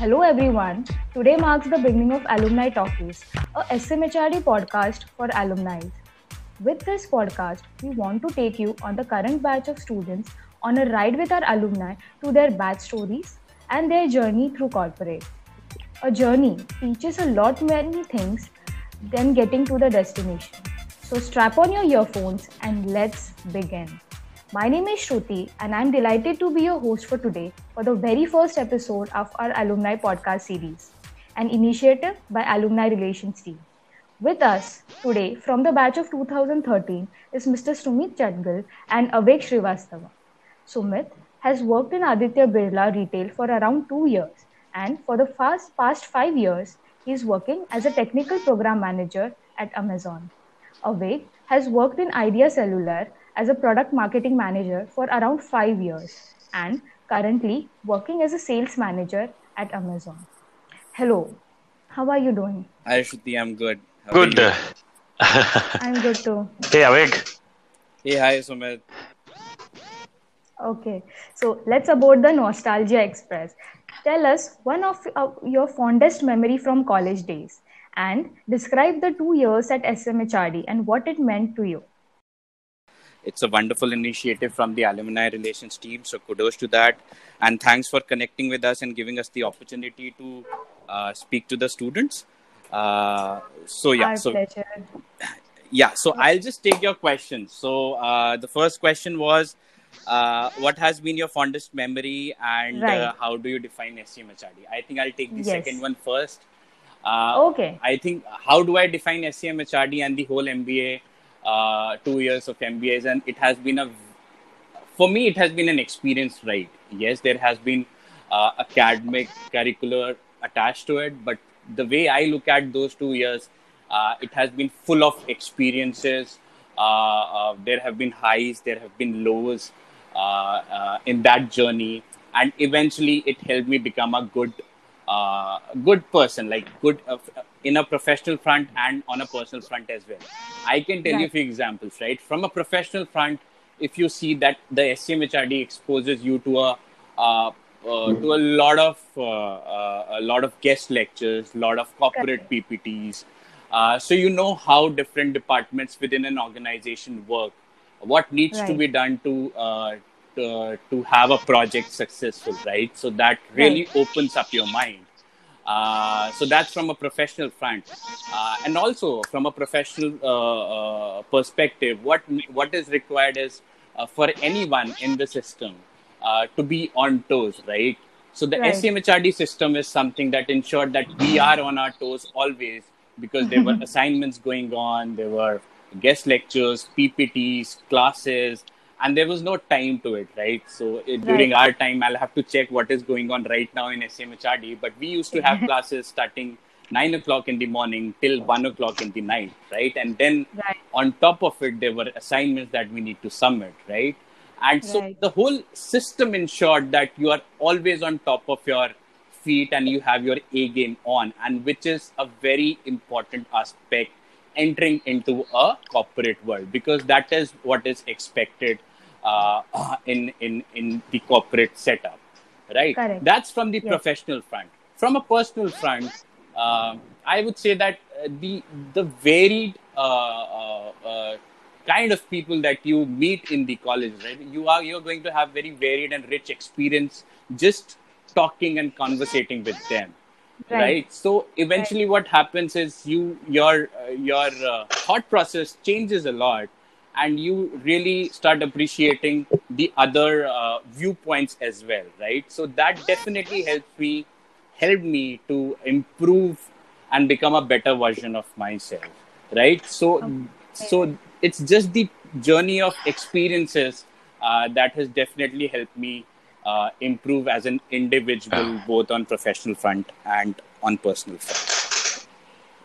Hello everyone. Today marks the beginning of Alumni Talkies, a SMHRD podcast for alumni. With this podcast, we want to take you on the current batch of students on a ride with our alumni to their batch stories and their journey through corporate. A journey teaches a lot many things than getting to the destination. So strap on your earphones and let's begin. My name is Shruti, and I'm delighted to be your host for today for the very first episode of our alumni podcast series, an initiative by Alumni Relations team. With us today from the batch of 2013 is Mr. Sumit Chandgal and Avik Srivastava. Sumit has worked in Aditya Birla retail for around two years, and for the past, past five years, he is working as a technical program manager at Amazon. Avik has worked in Idea Cellular as a product marketing manager for around five years and currently working as a sales manager at Amazon. Hello, how are you doing? Hi, Shruti, I'm good. How Good. I'm good too. hey, Avik. Hey, hi, Sumit. Okay, so let's aboard the Nostalgia Express. Tell us one of uh, your fondest memory from college days and describe the two years at SMHRD and what it meant to you. It's a wonderful initiative from the Alumni Relations team, so kudos to that. And thanks for connecting with us and giving us the opportunity to uh, speak to the students. Uh, so, yeah, Our so pleasure. yeah so i'll just take your questions so uh, the first question was uh, what has been your fondest memory and uh, how do you define scmhrd i think i'll take the Yes. second one first uh, Okay. i think how do i define scmhrd and the whole mba uh, two years of mbas and it has been a for me it has been an experience right yes there has been uh, academic curricular attached to it but the way i look at those two years uh, it has been full of experiences. Uh, uh, there have been highs there have been lows uh, in that journey and eventually it helped me become a good good person like good in a professional front and on a personal front as well. I can tell you a few examples right? From a professional front if you see that the SCMHRD exposes you to a uh, uh, to a lot of uh, uh, a lot of guest lectures, a lot of corporate PPTs, uh, so you know how different departments within an organization work, what needs to be done to uh, to, to have a project successful, right? So that really opens up your mind. Uh, so that's from a professional front, uh, and also from a professional uh, uh, perspective. What what is required is uh, for anyone in the system uh, to be on toes, right? So the Right. SCMHRD system is something that ensured that we are on our toes always because there were assignments going on, there were guest lectures, PPTs, classes, and there was no time to it, right? So uh, during our time, I'll have to check what is going on right now in SMHRD. But we used to have classes starting nine o'clock in the morning till one o'clock in the night, right? And then Right. on top of it, there were assignments that we need to submit, right? And so Right. the whole system ensured that you are always on top of your feet and you have your A game on, and which is a very important aspect entering into a corporate world because that is what is expected uh, in, in, in the corporate setup, right? Correct. That's from the Yes. professional front. From a personal front, uh, I would say that uh, the the varied uh, uh, uh, kind of people that you meet in the college, right? You are you're going to have very varied and rich experience just talking and conversating with them, Right. right? So eventually, what happens is you your uh, your uh, thought process changes a lot, and you really start appreciating the other uh, viewpoints as well, right? So that definitely helped me helped me to improve and become a better version of myself right? So so it's just the journey of experiences uh, that has definitely helped me uh, improve as an individual both on professional front and on personal front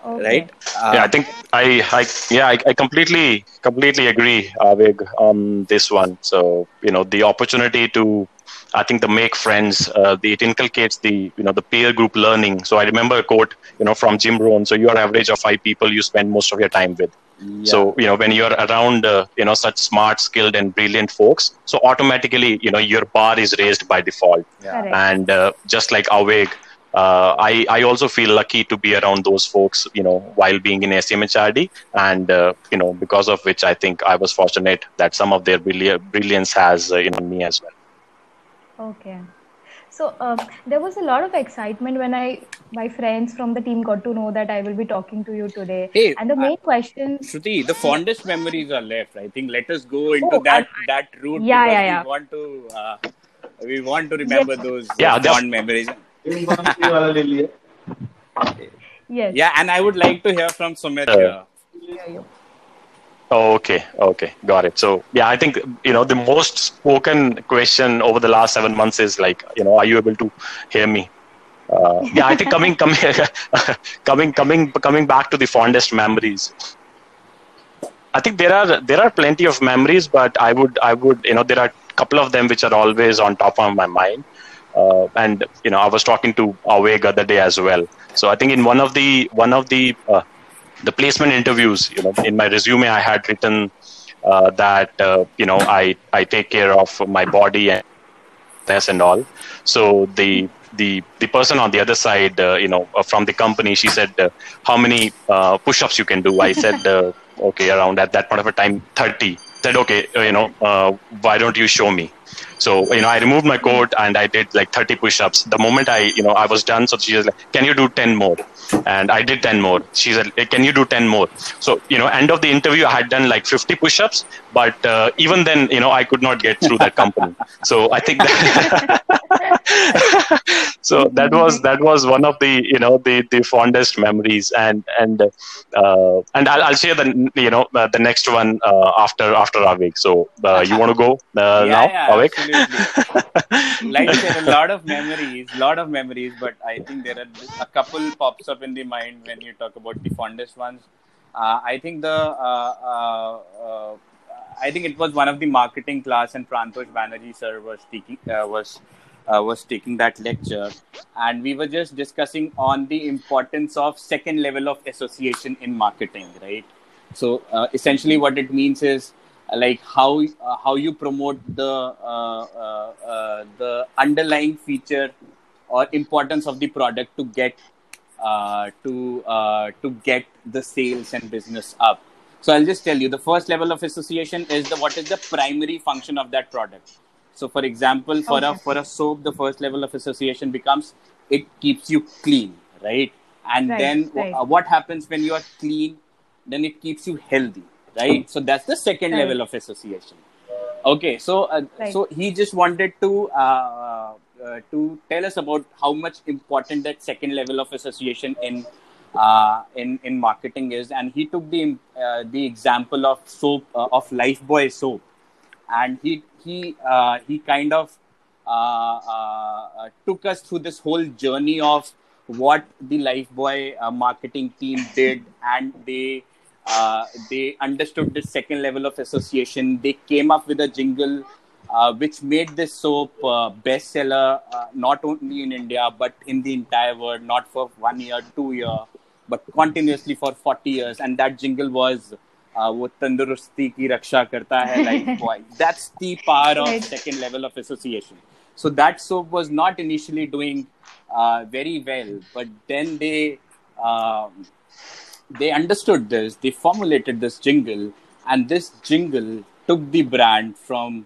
Okay. right uh, yeah, I think I, I yeah, I, I completely, completely agree, Avik, on this one. So you know, the opportunity to, I think, the make friends, uh, the, it inculcates the you know the peer group learning. So I remember a quote, you know, from Jim Rohn. So your average of five people you spend most of your time with. yeah. So you know, when you're around, uh, you know, such smart, skilled, and brilliant folks, so automatically, you know, your bar is raised by default. yeah. And uh, just like Avik, uh, I, I also feel lucky to be around those folks, you know, while being in SCMHRD. And, uh, you know, because of which I think I was fortunate that some of their brilliance has, uh, you know, me as well. Okay. So um, there was a lot of excitement when I, my friends from the team got to know that I will be talking to you today. Hey, and the main question, Shruti, the fondest memories are left. I think let us go into oh, that I, that route. Yeah, yeah, yeah. We want to, uh, we want to remember those yeah, fond memories. Yes. Yeah, and I would like to hear from Sumit uh, Oh, okay, okay, got it. So yeah, I think you know the most spoken question over the last seven months is like, you know, are you able to hear me? Uh, yeah, I think coming, coming, coming, coming, coming back to the fondest memories. I think there are there are plenty of memories, but I would I would you know there are a couple of them which are always on top of my mind. Uh, and you know, I was talking to Avik the other day as well. So I think in one of the one of the uh, the placement interviews, you know, in my resume, I had written uh, that uh, you know I I take care of my body and this and all. So the the the person on the other side, uh, you know, uh, from the company, she said, "How many push-ups you can do?" I said, "Okay, around at that point of a time, 30." Said, "Okay, you know, why don't you show me?" So, you know, I removed my coat and I did like 30 push-ups. The moment I, you know, I was done, so she was like, can you do 10 more? And I did 10 more. She said, can you do 10 more? So, you know, end of the interview, I had done like 50 push-ups, but uh, even then, you know, I could not get through that company. so I think that, so that was, that was one of the, you know, the, the fondest memories and, and, uh, and I'll, I'll share the, you know, uh, the next one uh, after, after Avik. So uh, you want to go uh, yeah, now, yeah, Avik? absolutely. like there are a lot of memories, lot of memories, but I think there are a couple pops up in the mind when you talk about the fondest ones. Uh, I think the uh, uh, uh I think it was one of the marketing class, and Prantosh Banerjee sir was taking uh, was uh, was taking that lecture, and we were just discussing on the importance of second level of association in marketing, right? So essentially, what it means is like how uh, how you promote the uh, uh, uh, the underlying feature or importance of the product to get uh, to uh, to get the sales and business up. So i'll just tell you the first level of association is the what is the primary function of that product. So for example for okay. a for a soap the first level of association becomes it keeps you clean right? And right, then right. what happens when you are clean? Then it keeps you healthy right? So that's the second right. level of association. Okay so uh, right. so he just wanted to uh, uh, to tell us about how much important that second level of association in uh, in in marketing is. And he took the uh, the example of soap uh, of lifebuoy soap. And he he he kind of took us through this whole journey of what the lifebuoy marketing team did. And they uh, they understood the second level of association. They came up with a jingle uh, which made this soap uh, bestseller uh, not only in India but in the entire world, not for one year, two year, but continuously for 40 years. And that jingle was uh, वो तंदुरुस्ती की रक्षा करता है life boy that's the power of second level of association so that soap was not initially doing uh, very well but then they understood this, they formulated this jingle, and this jingle took the brand from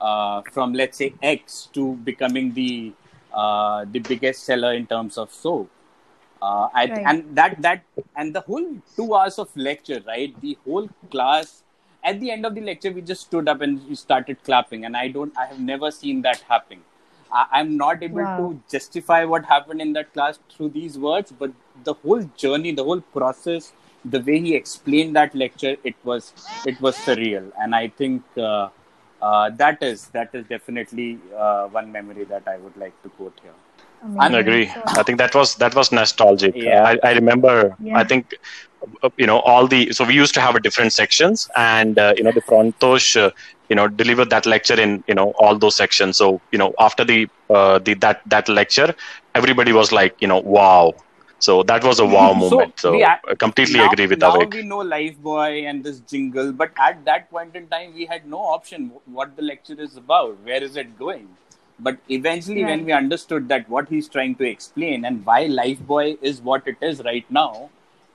uh, from let's say X to becoming the uh, the biggest seller in terms of soap. Uh, I, right. And that that and the whole two hours of lecture, right? The whole class. At the end of the lecture, we just stood up and we started clapping, and I don't. I have never seen that happening. I, am not able wow. to justify what happened in that class through these words, but the whole journey, the whole process, the way he explained that lecture, it was it was surreal, and I think uh, uh, that is that is definitely uh, one memory that I would like to quote here. I agree. I think that was that was nostalgic. Yeah. I, I remember. Yeah. I think uh, you know all the so we used to have a different sections, and uh, you know the Prantosh uh, you know delivered that lecture in you know all those sections. So you know after the uh, the that that lecture, everybody was like you know wow. So that was a wow moment. So, so I completely now, agree with now Avik. we know Lifebuoy and this jingle, but at that point in time, we had no option what the lecture is about. Where is it going? but eventually Right. when we understood that what he's trying to explain and why lifebuoy is what it is right now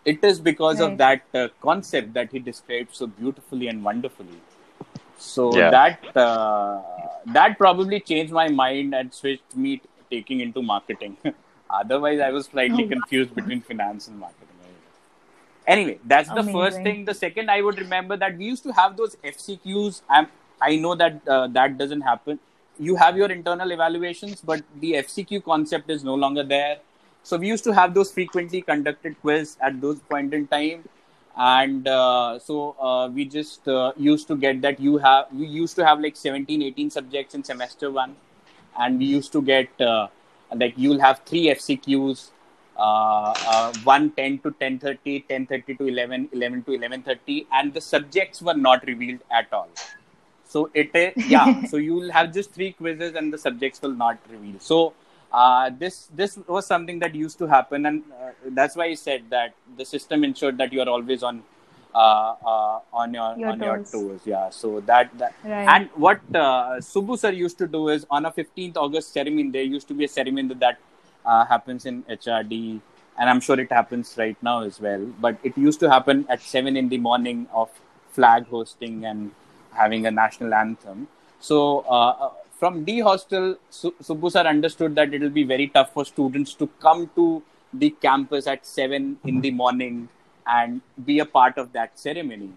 it is because of that uh, concept that he described so beautifully and wonderfully so Yeah. that uh, that probably changed my mind and switched me t- taking into marketing otherwise i was slightly Oh, wow. confused between finance and marketing. Anyway that's the first thing. The second i would remember that we used to have those fcqs I'm, i know that uh, that doesn't happen. You have your internal evaluations but the fcq concept is no longer there. So we used to have those frequently conducted quiz at those point in time. And uh, so uh, we just uh, used to get that you have we used to have like 17 18 subjects in semester one. And we used to get uh, like you'll have three fcqs uh, uh, 1 10 to 10.30 10.30 to 11 11 to 11.30 and the subjects were not revealed at all. So it is yeah so you'll have just three quizzes and the subjects will not reveal. So uh, this this was something that used to happen and uh, that's why i said that the system ensured that you are always on uh, uh, on your, Your on your toes. toes yeah so that, that Right. and what uh, Subbu sir used to do is on a 15th August ceremony, there used to be a ceremony that uh, happens in HRD, and I'm sure it happens right now as well. But it used to happen at 7 in the morning of flag hosting and having a national anthem. So uh, uh, from D hostel, Su- Subbu sir understood that it will be very tough for students to come to the campus at 7 in the morning and be a part of that ceremony.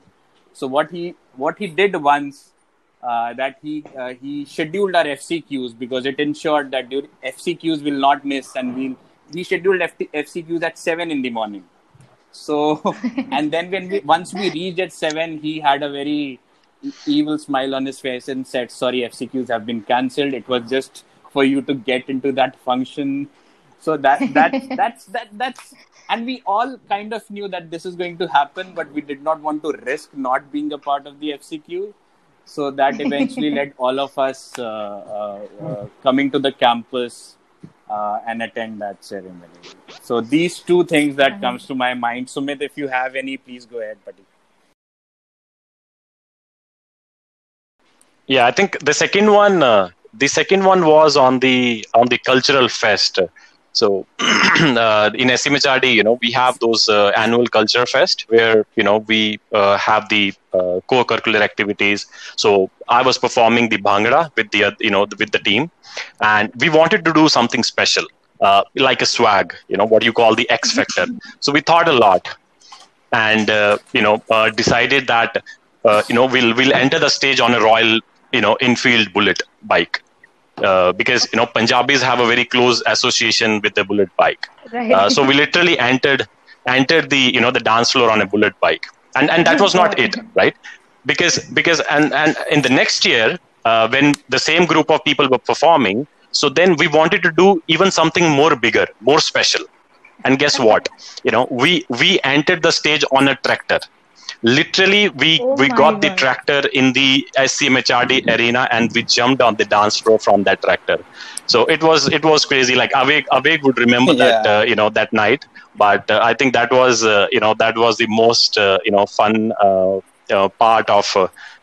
So what he what he did once uh, that he uh, he scheduled our FCQs because it ensured that FCQs will not miss and we we scheduled FT, FCQs at seven in the morning. So and then when we once we reached at seven, he had a very evil smile on his face and said, "Sorry, FCQs have been cancelled. It was just for you to get into that function." So that that that's that that's and we all kind of knew that this is going to happen, but we did not want to risk not being a part of the FCQ. So that eventually led all of us uh, uh, uh, coming to the campus uh, and attend that ceremony. So these two things that comes to my mind. Sumit, if you have any, please go ahead, buddy. Yeah, I think the second one, uh, the second one was on the on the cultural fest. So uh, in SMHRD, you know, we have those uh, annual culture fest where you know we uh, have the uh, co-curricular activities. So I was performing the bhangra with the oth- you know with the team, and we wanted to do something special, uh, like a swag, you know, what you call the X factor. So we thought a lot, and uh, you know uh, decided that uh, you know we'll we'll enter the stage on a royal you know Enfield bullet bike uh, because you know Punjabis have a very close association with the bullet bike. Right. Uh, so we literally entered entered the you know the dance floor on a bullet bike, and and that was not it, right? Because because and and in the next year uh, when the same group of people were performing, so then we wanted to do even something more bigger, more special. And guess what? You know, we we entered the stage on a tractor. Literally, we Oh we my got the tractor in the SCMHRD arena, and we jumped on the dance floor from that tractor. So it was it was crazy. Like Avik Avik would remember that uh, you know that night, but uh, I think that was uh, you know that was the most uh, you know fun uh, uh, part of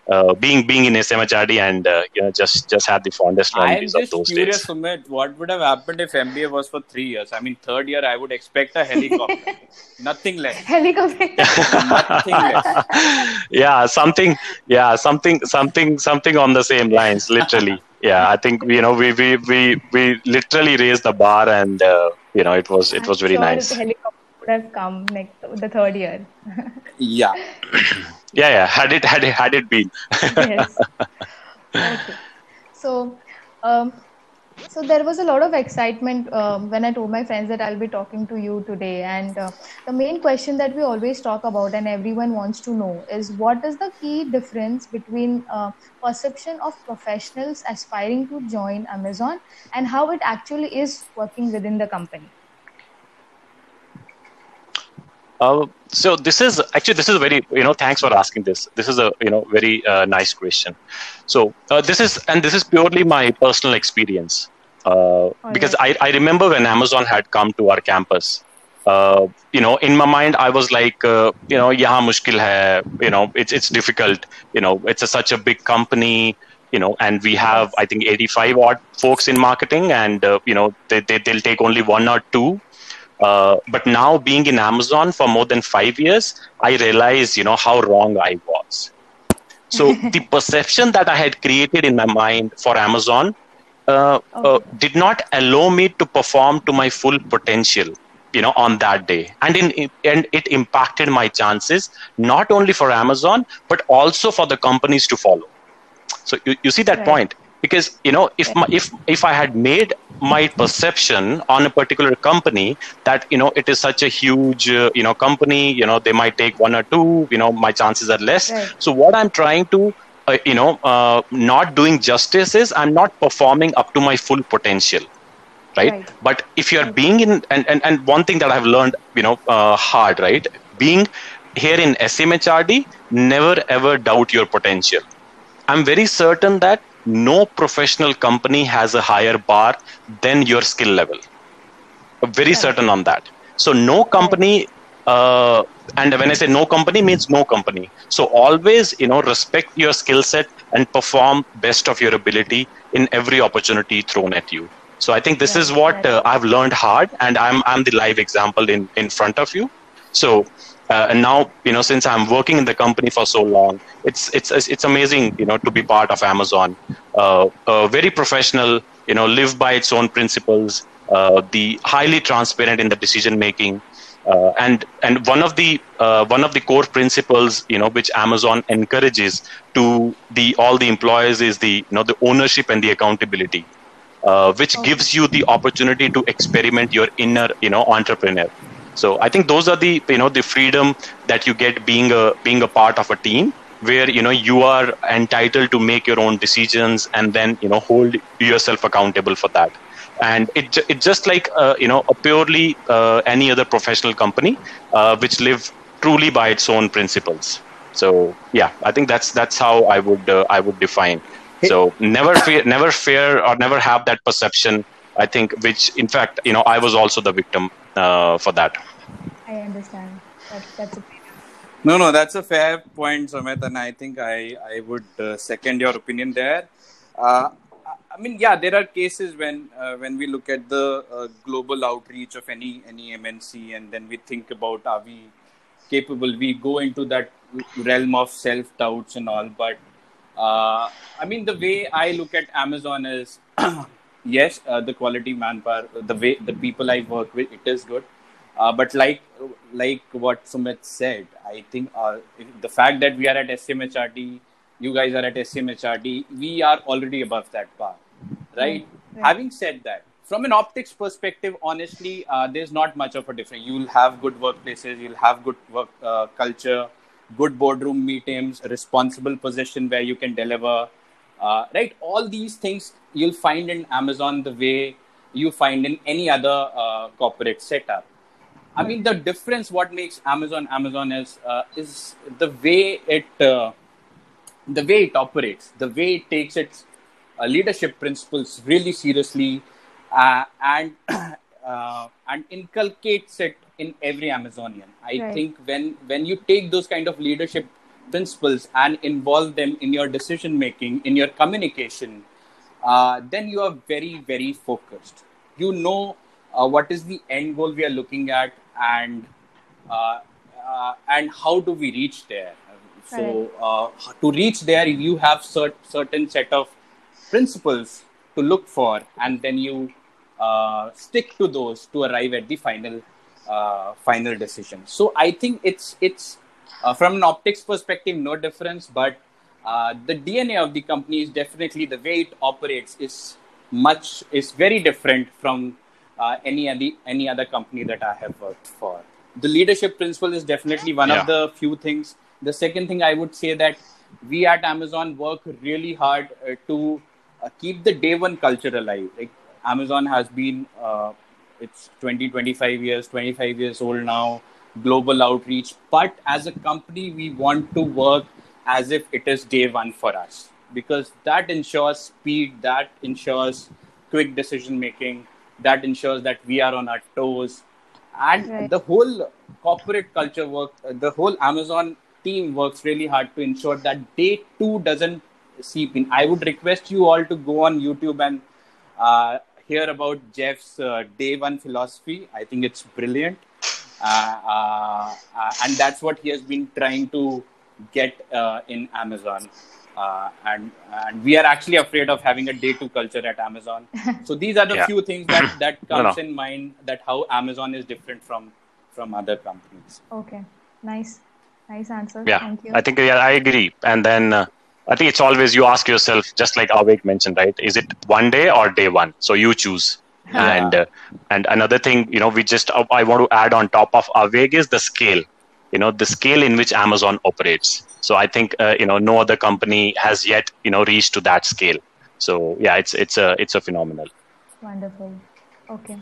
uh, being being in SMHRD and uh, you know just just had the fondest I am memories of just those curious, days. Sumit, what would have happened if MBA was for three years? I mean, third year, I would expect a helicopter. Nothing less. Helicopter. Nothing less. yeah, something. Yeah, something something something on the same lines. Literally. Yeah, I think you know we we we we literally raised the bar and uh, you know it was it was very I'm sure nice. The helicopter would have come next the third year. Yeah. Yeah, yeah. Had it had it had it been. yes. Okay. So, um, so there was a lot of excitement um, when I told my friends that I'll be talking to you today. And uh, the main question that we always talk about and everyone wants to know is what is the key difference between uh, perception of professionals aspiring to join Amazon and how it actually is working within the company? Uh, so this is actually this is very you know thanks for asking this. This is a you know very uh, nice question. So uh, this is and this is purely my personal experience uh, because I, I remember when Amazon had come to our campus. Uh, you know, in my mind, I was like, uh, you know, yahan mushkil hai. You know, it's it's difficult. You know, it's a, such a big company. you know and we have i think 85 odd folks in marketing and uh, you know they, they, they'll take only one or two uh, but now being in amazon for more than five years i realized you know how wrong i was so the perception that i had created in my mind for amazon uh, uh, okay. did not allow me to perform to my full potential you know on that day and in and it impacted my chances not only for amazon but also for the companies to follow so you, you see that right. point because you know if my, if if i had made my perception on a particular company that you know it is such a huge uh, you know company you know they might take one or two you know my chances are less. Right. so what i'm trying to uh, you know uh, not doing justice is i'm not performing up to my full potential right, right. but if you're being in and, and and one thing that i've learned you know uh, hard right? Being here in smhrd never ever doubt your potential. I'm very certain that no professional company has a higher bar than your skill level very right. certain on that so no company uh, and when i say no company means no company so always you know respect your skill set and perform best of your ability in every opportunity thrown at you so I think this yeah, is what uh, I've learned hard, and I'm I'm the live example in in front of you. So. Uh, and now, you know, since I'm working in the company for so long, it's it's it's amazing, you know, to be part of Amazon. Uh, uh, very professional, you know, live by its own principles. Uh, the highly transparent in the decision making, uh, and and one of the uh, one of the core principles you know which amazon encourages to the all the employees is the you know the ownership and the accountability uh, which gives you the opportunity to experiment your inner you know entrepreneur so i think those are the you know the freedom that you get being a being a part of a team where you know you are entitled to make your own decisions and then you know hold yourself accountable for that and it it just like uh, you know a purely uh, any other professional company uh, which live truly by its own principles so yeah i think that's that's how i would uh, i would define so never fear, never fear, or never have that perception. I think, which in fact, you know, I was also the victim uh, for that. I understand. That, that's a no, no, that's a fair point, Sumit, and I think I I would uh, second your opinion there. Uh, I mean, yeah, there are cases when uh, when we look at the uh, global outreach of any any MNC, and then we think about are we capable? We go into that realm of self doubts and all, but uh, I mean, the way I look at Amazon is, yes, uh, the quality manpower, the way the people I work with, it is good. Uh, but like like what Sumit said, I think uh, the fact that we are at SCMHRD, you guys are at SCMHRD, we are already above that bar, right? right. Having said that, from an optics perspective, honestly, uh, there's not much of a difference. You'll have good workplaces, you'll have good work uh, culture good boardroom meetings, responsible position where you can deliver, uh, right? All these things you'll find in Amazon the way you find in any other uh, corporate setup. I mean, the difference, what makes Amazon Amazon is uh, is the way it uh, the way it operates, the way it takes its uh, leadership principles really seriously, uh, and and inculcates it in every Amazonian. I right. think when when you take those kind of leadership principles and involve them in your decision making, in your communication, uh, then you are very very focused. You know uh, what is the end goal we are looking at, and uh, uh and how do we reach there. So uh, to reach there, you have cert- certain set of principles to look for, and then you uh, stick to those to arrive at the final uh, final decision. So I think it's it's uh, from an optics perspective, no difference, but uh, the DNA of the company is definitely the way it operates is much is very different from uh, any other any other company that I have worked for. The leadership principle is definitely one yeah. of the few things. The second thing I would say that we at Amazon work really hard uh, to uh, keep the day one culture alive. Like Amazon has been it's 20 25 years 25 years old now global outreach but as a company we want to work as if it is day one for us because that ensures speed that ensures quick decision making that ensures that we are on our toes and right. the whole corporate culture work the whole amazon team works really hard to ensure that day two doesn't seep in. I would request you all to go on YouTube and uh, hear about Jeff's uh, day one philosophy. I think it's brilliant. Uh, uh, uh, and that's what he has been trying to get in Amazon. Uh, and and we are actually afraid of having a day two culture at Amazon. So these are the yeah. few things that that comes no, no. in mind that how Amazon is different from from other companies. Okay, nice, nice answer. Yeah, Thank you. I think yeah, I agree. And then uh, I think it's always you ask yourself, just like Avik mentioned, right? Is it one day or day one? So you choose. Yeah. And uh, and another thing, you know, we just uh, I want to add on top of Avik is the scale. You know, the scale in which Amazon operates. So I think uh, you know no other company has yet you know reached to that scale. So yeah, it's it's a it's a phenomenal. Wonderful. Okay.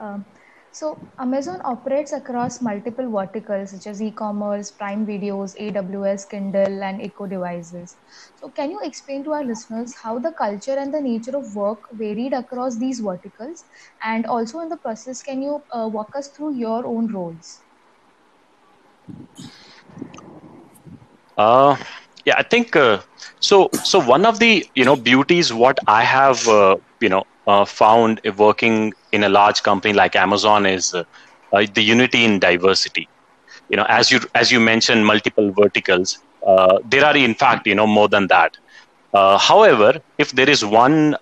Um, so Amazon operates across multiple verticals such as e-commerce, Prime Videos, AWS, Kindle, and Echo devices. So can you explain to our listeners how the culture and the nature of work varied across these verticals? And also in the process, can you uh, walk us through your own roles? Uh, yeah, I think uh, so. So one of the you know beauties what I have uh, you know uh, found working in a large company like Amazon is uh, uh, the unity in diversity. You know, as you as you mentioned, multiple verticals. Uh, there are in fact you know more than that. However, if there is one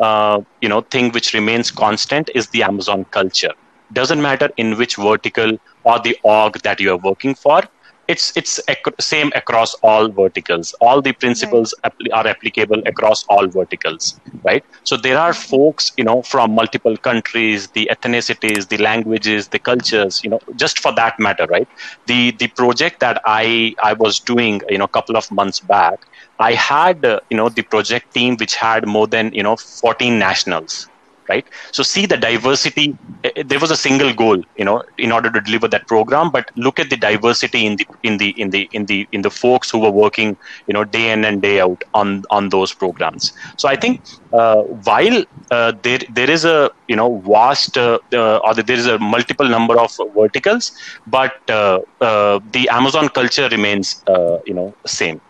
you know thing which remains constant is the Amazon culture. Doesn't matter in which vertical or the org that you are working for it's it's ac- same across all verticals. All the principles right. are applicable across all verticals right? So there are folks you know from multiple countries the ethnicities the languages the cultures you know just for that matter right? The the project that i i was doing you know a couple of months back i had uh, you know the project team which had more than you know 14 nationals right? So see the diversity. Eh, eh, there was a single goal you know in order to deliver that program but look at the diversity in the in the in the in the in the folks who were working you know day in and day out on on those programs. So i think uh, while uh, there there is a you know vast uh, uh or there is a multiple number of verticals but uh, uh, the amazon culture remains you know same.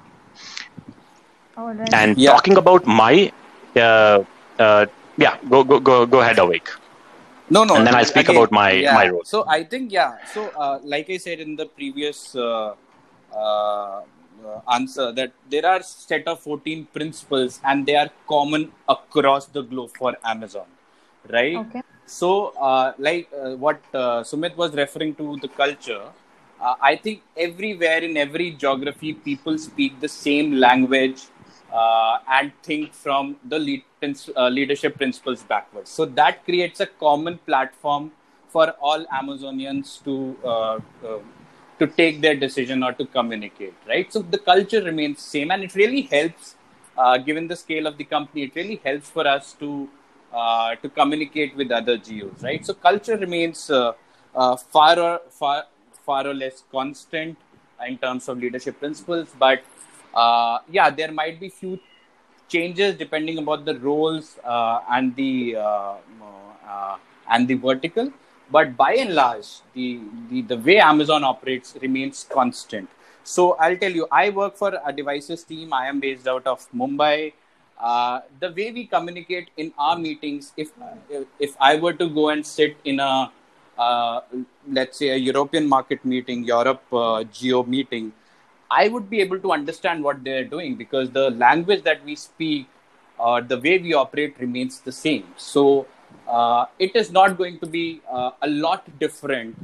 And yeah. talking about my yeah go go go go ahead Avik. no no and then i speak again, about my yeah. my role so i think yeah so uh, like i said in the previous uh, uh, answer that there are set of 14 principles and they are common across the globe for amazon right okay. so uh, like uh, what uh, sumit was referring to the culture i think everywhere in every geography people speak the same language uh, and think from the lead, uh, leadership principles backwards. So that creates a common platform for all Amazonians to uh, uh, to take their decision or to communicate. Right. So the culture remains same, and it really helps. Uh, given the scale of the company, it really helps for us to uh, to communicate with other geos. Right. So culture remains far or far far or less constant in terms of leadership principles, but uh, yeah, there might be few changes depending about the roles uh, and the uh, uh, and the vertical. But by and large, the, the the way Amazon operates remains constant. So I'll tell you, I work for a devices team. I am based out of Mumbai. Uh, the way we communicate in our meetings, if if I were to go and sit in a uh, let's say a European market meeting, Europe uh, geo meeting, I would be able to understand what they're doing because the language that we speak or uh, the way we operate remains the same. So uh, it is not going to be uh, a lot different.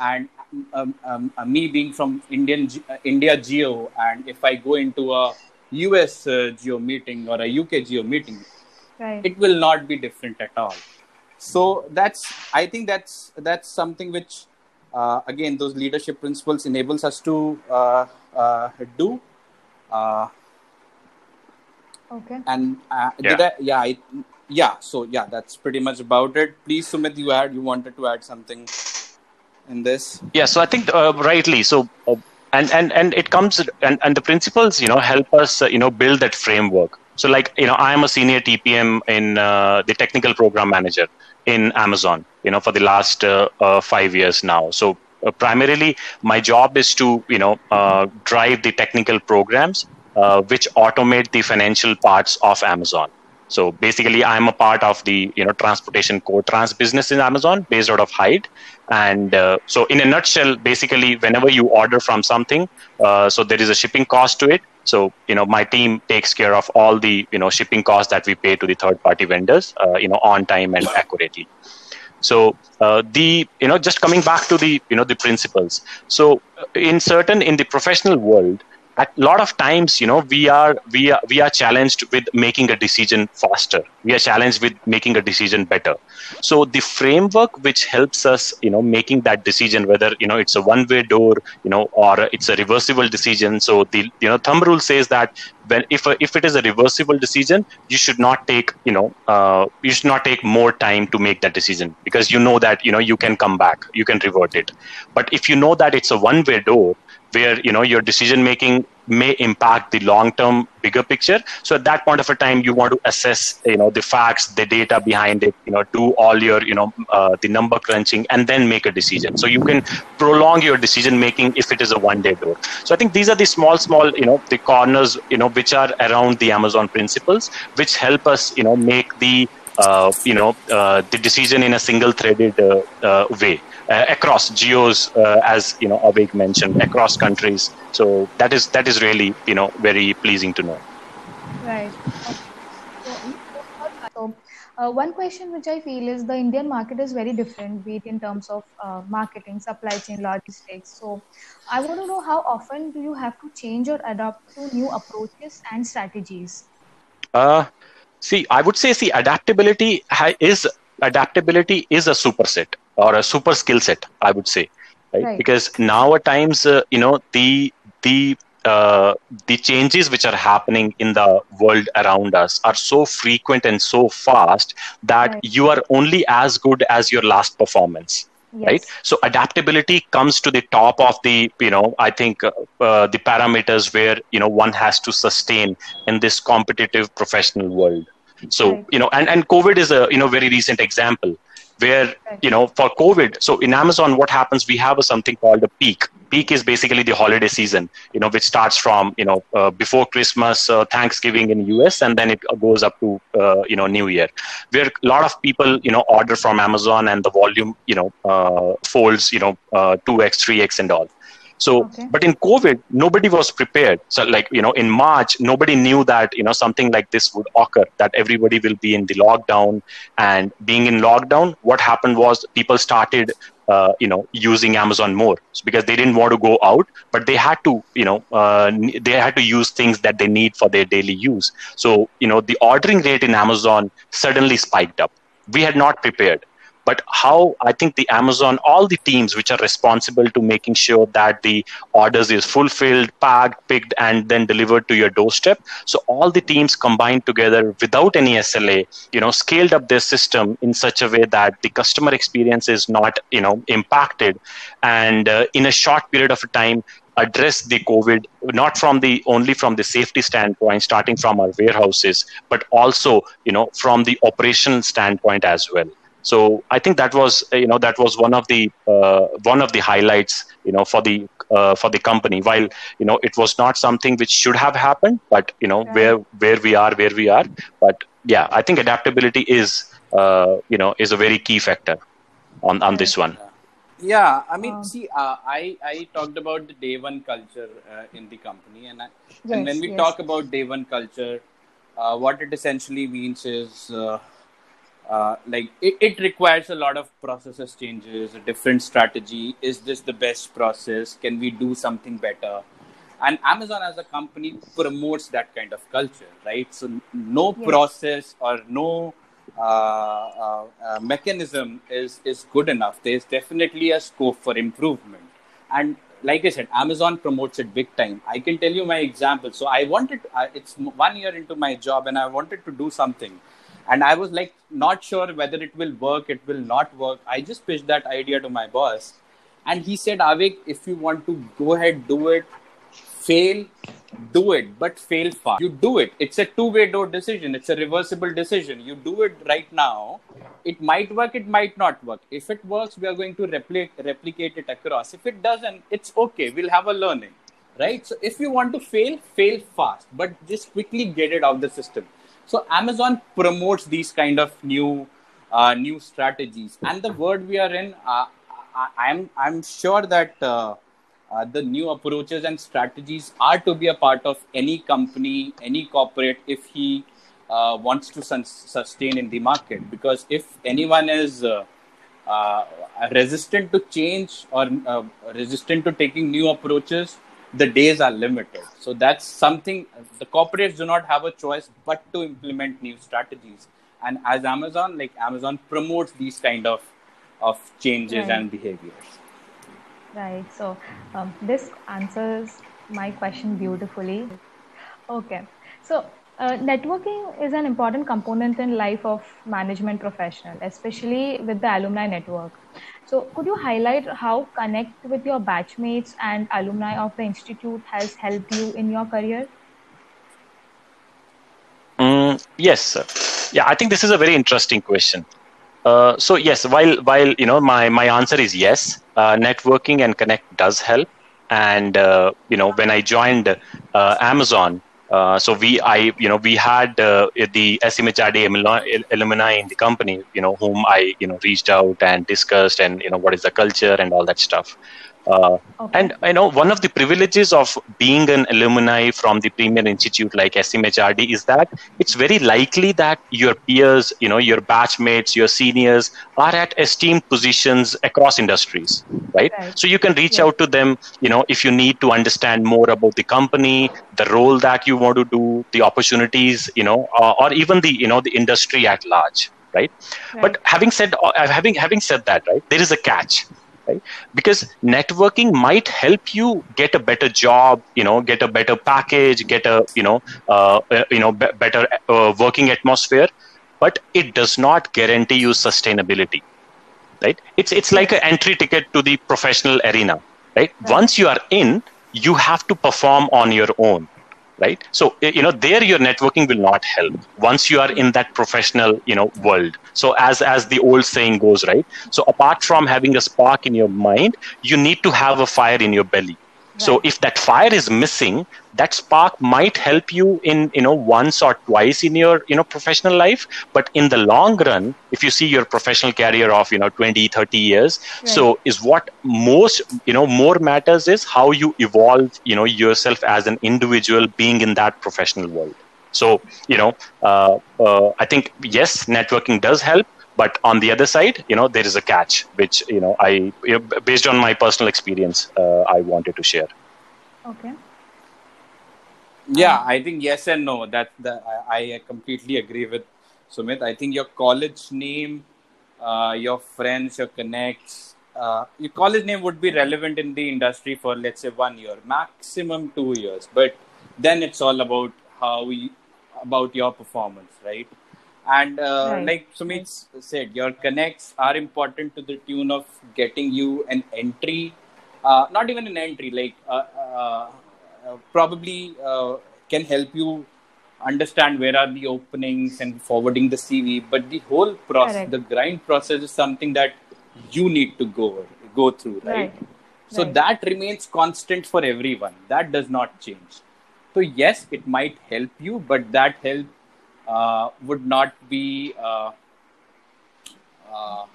And um, um, uh, me being from Indian uh, India Geo, and if I go into a US uh, Geo meeting or a UK Geo meeting, right. it will not be different at all. So that's I think that's that's something which uh, again those leadership principles enables us to do. Okay. and yeah. did i yeah I, yeah so yeah that's pretty much about it. Please sumit you add you wanted to add something in this? Yeah so i think uh, rightly so uh, and and and it comes and and the principles you know help us uh, you know build that framework. So like you know i am a senior tpm in the technical program manager in amazon you know for the last uh, uh, five years now. So uh, primarily, my job is to you know drive the technical programs uh, which automate the financial parts of Amazon. So basically, I'm a part of the you know transportation core trans business in Amazon, based out of Hyde. And uh, so, in a nutshell, basically, whenever you order from something, uh, so there is a shipping cost to it. So you know, my team takes care of all the you know shipping costs that we pay to the third-party vendors, uh, you know, on time and accurately. So uh, the you know just coming back to the you know the principles. So in certain in the professional world, a lot of times you know we are we are we are challenged with making a decision faster. We are challenged with making a decision better. So the framework which helps us you know making that decision whether you know it's a one way door you know or it's a reversible decision. So the you know thumb rule says that when if if it is a reversible decision you should not take you know uh, you should not take more time to make that decision because you know that you know you can come back you can revert it. But if you know that it's a one way door where you know your decision making may impact the long term bigger picture. So at that point of a time you want to assess you know the facts the data behind it you know do all your you know uh, the number crunching and then make a decision. So you can prolong your decision making if it is a one day door. So i think these are the small small you know the corners you know which are around the amazon principles which help us you know make the uh, you know uh, the decision in a single threaded uh, uh, way across geos, uh, as you know, Avik mentioned, across countries. So that is that is really you know very pleasing to know. Right. So, uh, one question which I feel is the Indian market is very different, be it in terms of uh, marketing, supply chain, logistics. So, I want to know how often do you have to change or adapt to new approaches and strategies? Uh, see, I would say, see, adaptability is adaptability is a superset or a super skill set i would say right, right. because now at times uh, you know the the uh, the changes which are happening in the world around us are so frequent and so fast that right. you are only as good as your last performance yes. right so adaptability comes to the top of the you know i think uh, uh, the parameters where you know one has to sustain in this competitive professional world so right. you know and and covid is a you know very recent example where you know for covid so in amazon what happens we have a, something called a peak. Peak is basically the holiday season you know which starts from you know uh, before christmas uh, thanksgiving in us and then it goes up to uh, you know new year where a lot of people you know order from amazon and the volume you know uh, folds you know 2x uh, 3x and all so, okay. but in COVID, nobody was prepared. So, like, you know, in March, nobody knew that, you know, something like this would occur, that everybody will be in the lockdown. And being in lockdown, what happened was people started, uh, you know, using Amazon more so because they didn't want to go out, but they had to, you know, uh, they had to use things that they need for their daily use. So, you know, the ordering rate in Amazon suddenly spiked up. We had not prepared but how I think the Amazon, all the teams which are responsible to making sure that the orders is fulfilled, packed, picked, and then delivered to your doorstep. So all the teams combined together without any SLA, you know, scaled up their system in such a way that the customer experience is not, you know, impacted, and uh, in a short period of time address the covid not from the only from the safety standpoint starting from our warehouses but also you know from the operational standpoint as well so I think that was you know that was one of the uh, one of the highlights you know for the uh, for the company. While you know it was not something which should have happened, but you know right. where where we are where we are. But yeah, I think adaptability is uh, you know is a very key factor on on this one. Yeah, I mean, um, see, uh, I I talked about the day one culture uh, in the company, and I, yes, and when we yes. talk about day one culture, uh, what it essentially means is uh, like it, it requires a lot of processes changes a different strategy. Is this the best process? Can we do something better? And amazon as a company promotes that kind of culture right? So no yes. process or no uh, uh, uh, mechanism is is good enough. There's definitely a scope for improvement. And like i said amazon promotes it big time. I can tell you my example. So i wanted uh, it's one year into my job and i wanted to do something and i was like not sure whether it will work it will not work. I just pitched that idea to my boss. And he said avik if you want to go ahead do it. Fail do it but fail fast. You do it. It's a two way door decision. It's a reversible decision. You do it right now. It might work it might not work. If it works we are going to replicate replicate it across. If it doesn't it's okay. We'll have a learning. Right? So if you want to fail, fail fast, but just quickly get it out of the system. So Amazon promotes these kind of new uh, new strategies, and the world we are in, uh, I, am I'm, I'm sure that uh, uh, the new approaches and strategies are to be a part of any company, any corporate, if he uh, wants to sun- sustain in the market. Because if anyone is uh, resistant to change or resistant to taking new approaches, the days are limited. So that's something the corporates do not have a choice but to implement new strategies. And as Amazon, like Amazon promotes these kind of of changes right. and behaviors. Right. So um, this answers my question beautifully. Okay. So uh, networking is an important component in life of management professional, especially with the alumni network. So, could you highlight how connect with your batchmates and alumni of the institute has helped you in your career? Mm, yes, sir. Yeah, I think this is a very interesting question. Uh, so yes, while while you know my my answer is yes, uh, networking and connect does help. And uh, you know when I joined uh, Amazon, uh, so we, I, you know, we had uh, the SMHRD alumni in the company, you know, whom I, you know, reached out and discussed, and you know, what is the culture and all that stuff. Uh, okay. And you know, one of the privileges of being an alumni from the premier institute like SMHRD is that it's very likely that your peers, you know, your batchmates, your seniors are at esteemed positions across industries, right? right. So you can reach yeah. out to them, you know, if you need to understand more about the company, the role that you want to do, the opportunities, you know, uh, or even the, you know, the industry at large, right? right? But having said, uh, having having said that, right, there is a catch right? Because networking might help you get a better job you know get a better package get a you know uh, uh, you know b- better uh, working atmosphere but it does not guarantee you sustainability right? It's it's like an entry ticket to the professional arena right? right. Once you are in you have to perform on your own right? So you know there your networking will not help once you are in that professional you know world. So as as the old saying goes right? So apart from having a spark in your mind you need to have a fire in your belly so if that fire is missing, that spark might help you in you know once or twice in your you know professional life, but in the long run, if you see your professional career of you know 20, 30 years, right. so is what most you know more matters is how you evolve you know yourself as an individual being in that professional world. So you know, uh, uh, I think yes, networking does help, but on the other side you know there is a catch which you know i you know, based on my personal experience uh, i wanted to share. Okay. Yeah i think yes and no. That, that I, I completely agree with sumit. I think your college name uh, your friends your connects uh, your college name would be relevant in the industry for let's say one year maximum two years. But then it's all about how we about your performance right and uh, right. like Sumit said, your connects are important to the tune of getting you an entry, uh, not even an entry, like uh, uh, probably uh, can help you understand where are the openings and forwarding the CV. But the whole process, Correct. the grind process, is something that you need to go go through, right? right. So right. that remains constant for everyone. That does not change. So yes, it might help you, but that help would not be. Uh, uh,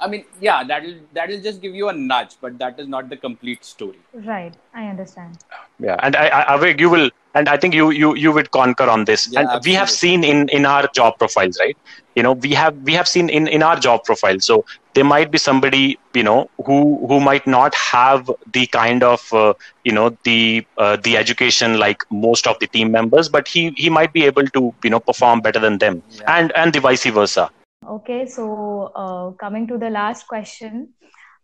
I mean, yeah, that'll that'll just give you a nudge, but that is not the complete story. Right, I understand. Yeah, and I, I, Avik, you will, and I think you you you would concur on this. Yeah, and absolutely. we have seen in in our job profiles, right? You know, we have we have seen in in our job profile. So there might be somebody you know who who might not have the kind of uh, you know the uh, the education like most of the team members but he he might be able to you know perform better than them yeah. and and the vice versa okay so uh, coming to the last question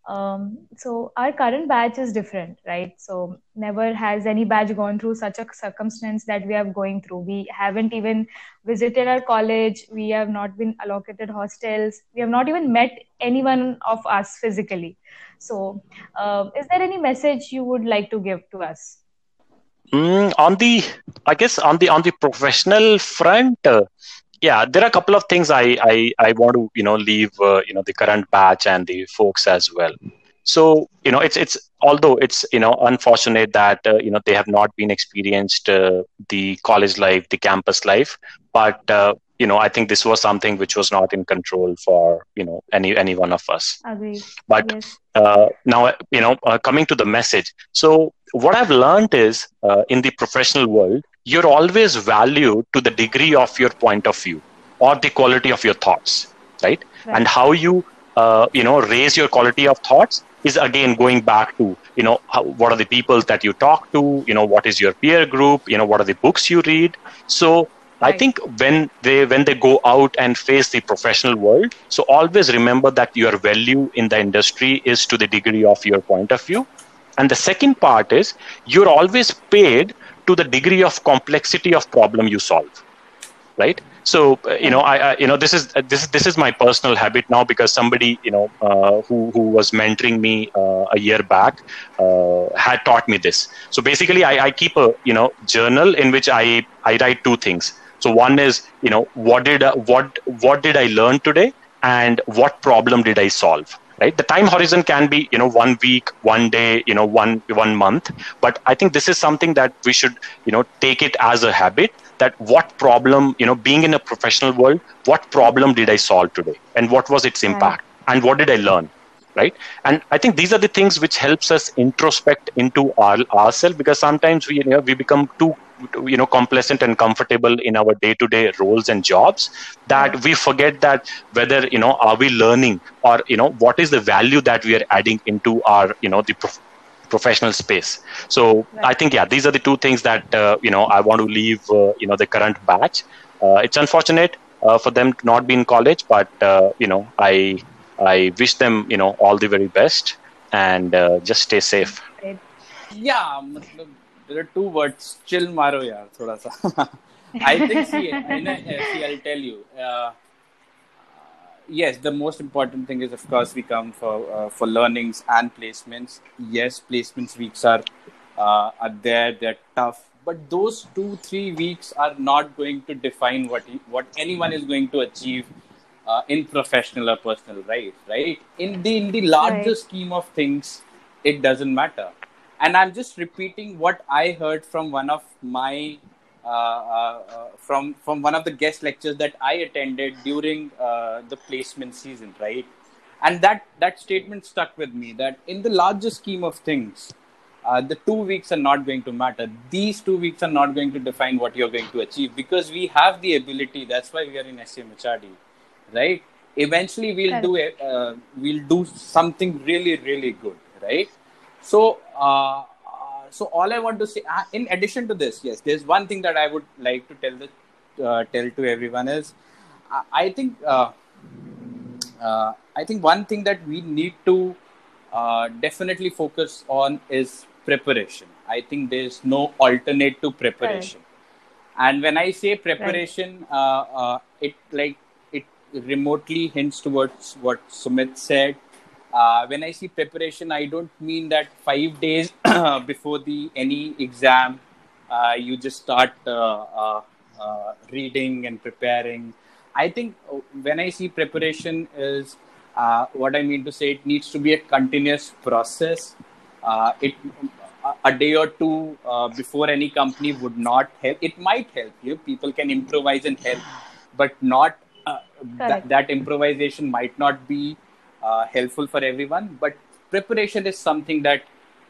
um, so our current batch is different right? So never has any batch gone through such a circumstance that we are going through. We haven't even visited our college. We have not been allocated hostels. We have not even met anyone of us physically. So uh, is there any message you would like to give to us? Mm, on the i guess on the on the professional front uh, yeah there are a couple of things i i, I want to you know leave uh, you know the current batch and the folks as well so you know it's it's although it's you know unfortunate that uh, you know they have not been experienced uh, the college life the campus life but uh, you know i think this was something which was not in control for you know any any one of us Agree. but Yes. uh, now you know uh, coming to the message so what i've learned is uh, in the professional world you're always valued to the degree of your point of view or the quality of your thoughts right, Right. and how you uh, you know raise your quality of thoughts is again going back to you know how, what are the people that you talk to you know what is your peer group you know what are the books you read so I think when they when they go out and face the professional world, so always remember that your value in the industry is to the degree of your point of view. And the second part is you're always paid to the degree of complexity of problem you solve, right? So uh, you know, I, I you know this is uh, this this is my personal habit now because somebody you know uh, who who was mentoring me uh, a year back uh, had taught me this. So basically, I, I keep a you know journal in which I I write two things. So one is you know what did what what did I learn today and what problem did I solve right? The time horizon can be you know one week one day you know one one month. But i think this is something that we should you know take it as a habit that what problem you know being in a professional world what problem did i solve today? And what was its Right. impact? And what did i learn right and i think these are the things which helps us introspect into our ourselves because sometimes we you know we become too you know complacent and comfortable in our day to day roles and jobs that we forget that whether you know are we learning or you know what is the value that we are adding into our you know the prof- professional space so Right. i think yeah these are the two things that uh, you know i want to leave uh, you know the current batch uh, it's unfortunate uh, for them to not be in college but uh, you know i i wish them you know all the very best and uh, just stay safe Right. yeah मतलब there are two words chill मारो यार थोड़ा सा I think see, in a, see I'll tell you uh, yes the most important thing is of course we come for uh, for learnings and placements yes placements weeks are uh, are there they're tough but those two three weeks are not going to define what he, what anyone is going to achieve uh, in professional or personal life right in the in the larger Right. scheme of things it doesn't matter and i'm just repeating what i heard from one of my uh, uh, uh, from from one of the guest lectures that I attended during uh, the placement season, right? And that that statement stuck with me. That in the larger scheme of things, uh, the two weeks are not going to matter. These two weeks are not going to define what you're going to achieve because we have the ability. That's why we are in SMHRD, right? Eventually, we'll do it. Uh, we'll do something really, really good, right? So. Uh, uh, so all I want to say, uh, in addition to this, yes, there's one thing that I would like to tell the uh, tell to everyone is, I, I think uh, uh, I think one thing that we need to uh, definitely focus on is preparation. I think there's no alternate to preparation. And when I say preparation, uh, uh, it like remotely hints towards what Sumit said uh, when I see preparation, I don't mean that five days before the any exam, uh, you just start uh, uh, uh, reading and preparing. I think when I see preparation is uh, what I mean to say. It needs to be a continuous process. It a- day or two before any company would not help. It might help you. People can improvise and help, but not uh, that, that improvisation might not be uh, helpful for everyone. But preparation is something that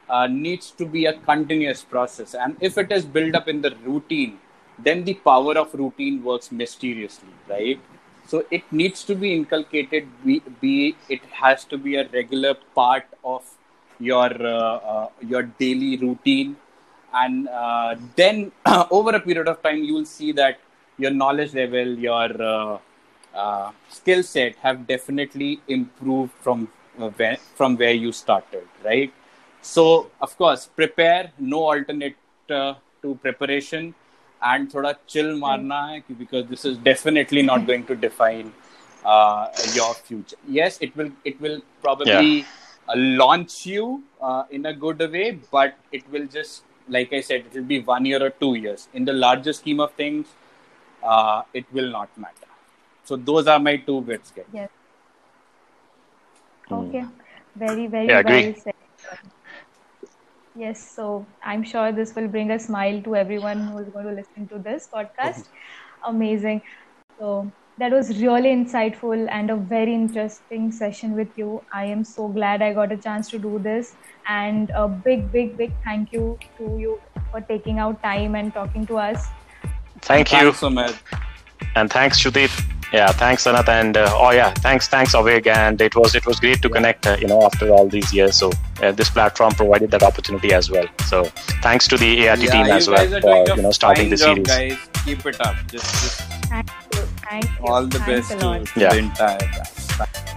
uh, needs to be a continuous process, and if it is built up in the routine, then the power of routine works mysteriously, right? So it needs to be inculcated. Be, be it has to be a regular part of your uh, uh, your daily routine, and uh, then over a period of time, you will see that your knowledge level, your uh, skill set have definitely improved from uh, where, from where you started, right? So of course, prepare. No alternate uh, to preparation, and thoda chill marna hai because this is definitely not going to define uh, your future. Yes, it will. It will probably uh, launch you uh, in a good way, but it will just, like I said, it will be one year or two years. In the larger scheme of things, uh, it will not matter. So those are my two bits, guys. Yes. Okay. Hmm. Very, very Yeah, well agree. said. Yes, so I'm sure this will bring a smile to everyone who is going to listen to this podcast. Amazing. So that was really insightful and a very interesting session with you. I am so glad I got a chance to do this. And a big, big, big thank you to you for taking out time and talking to us. Thank you. Thanks so much. and thanks Judith. Yeah, thanks Anat, and uh, oh yeah, thanks thanks Avik, and it was it was great to connect. Uh, you know, after all these years, so uh, this platform provided that opportunity as well. So thanks to the ART Yeah, team as well for you know starting fine the series. guys. Keep it up. Just, just Thank you. Thank you. all the Thanks best a lot. to, to Yeah. the entire.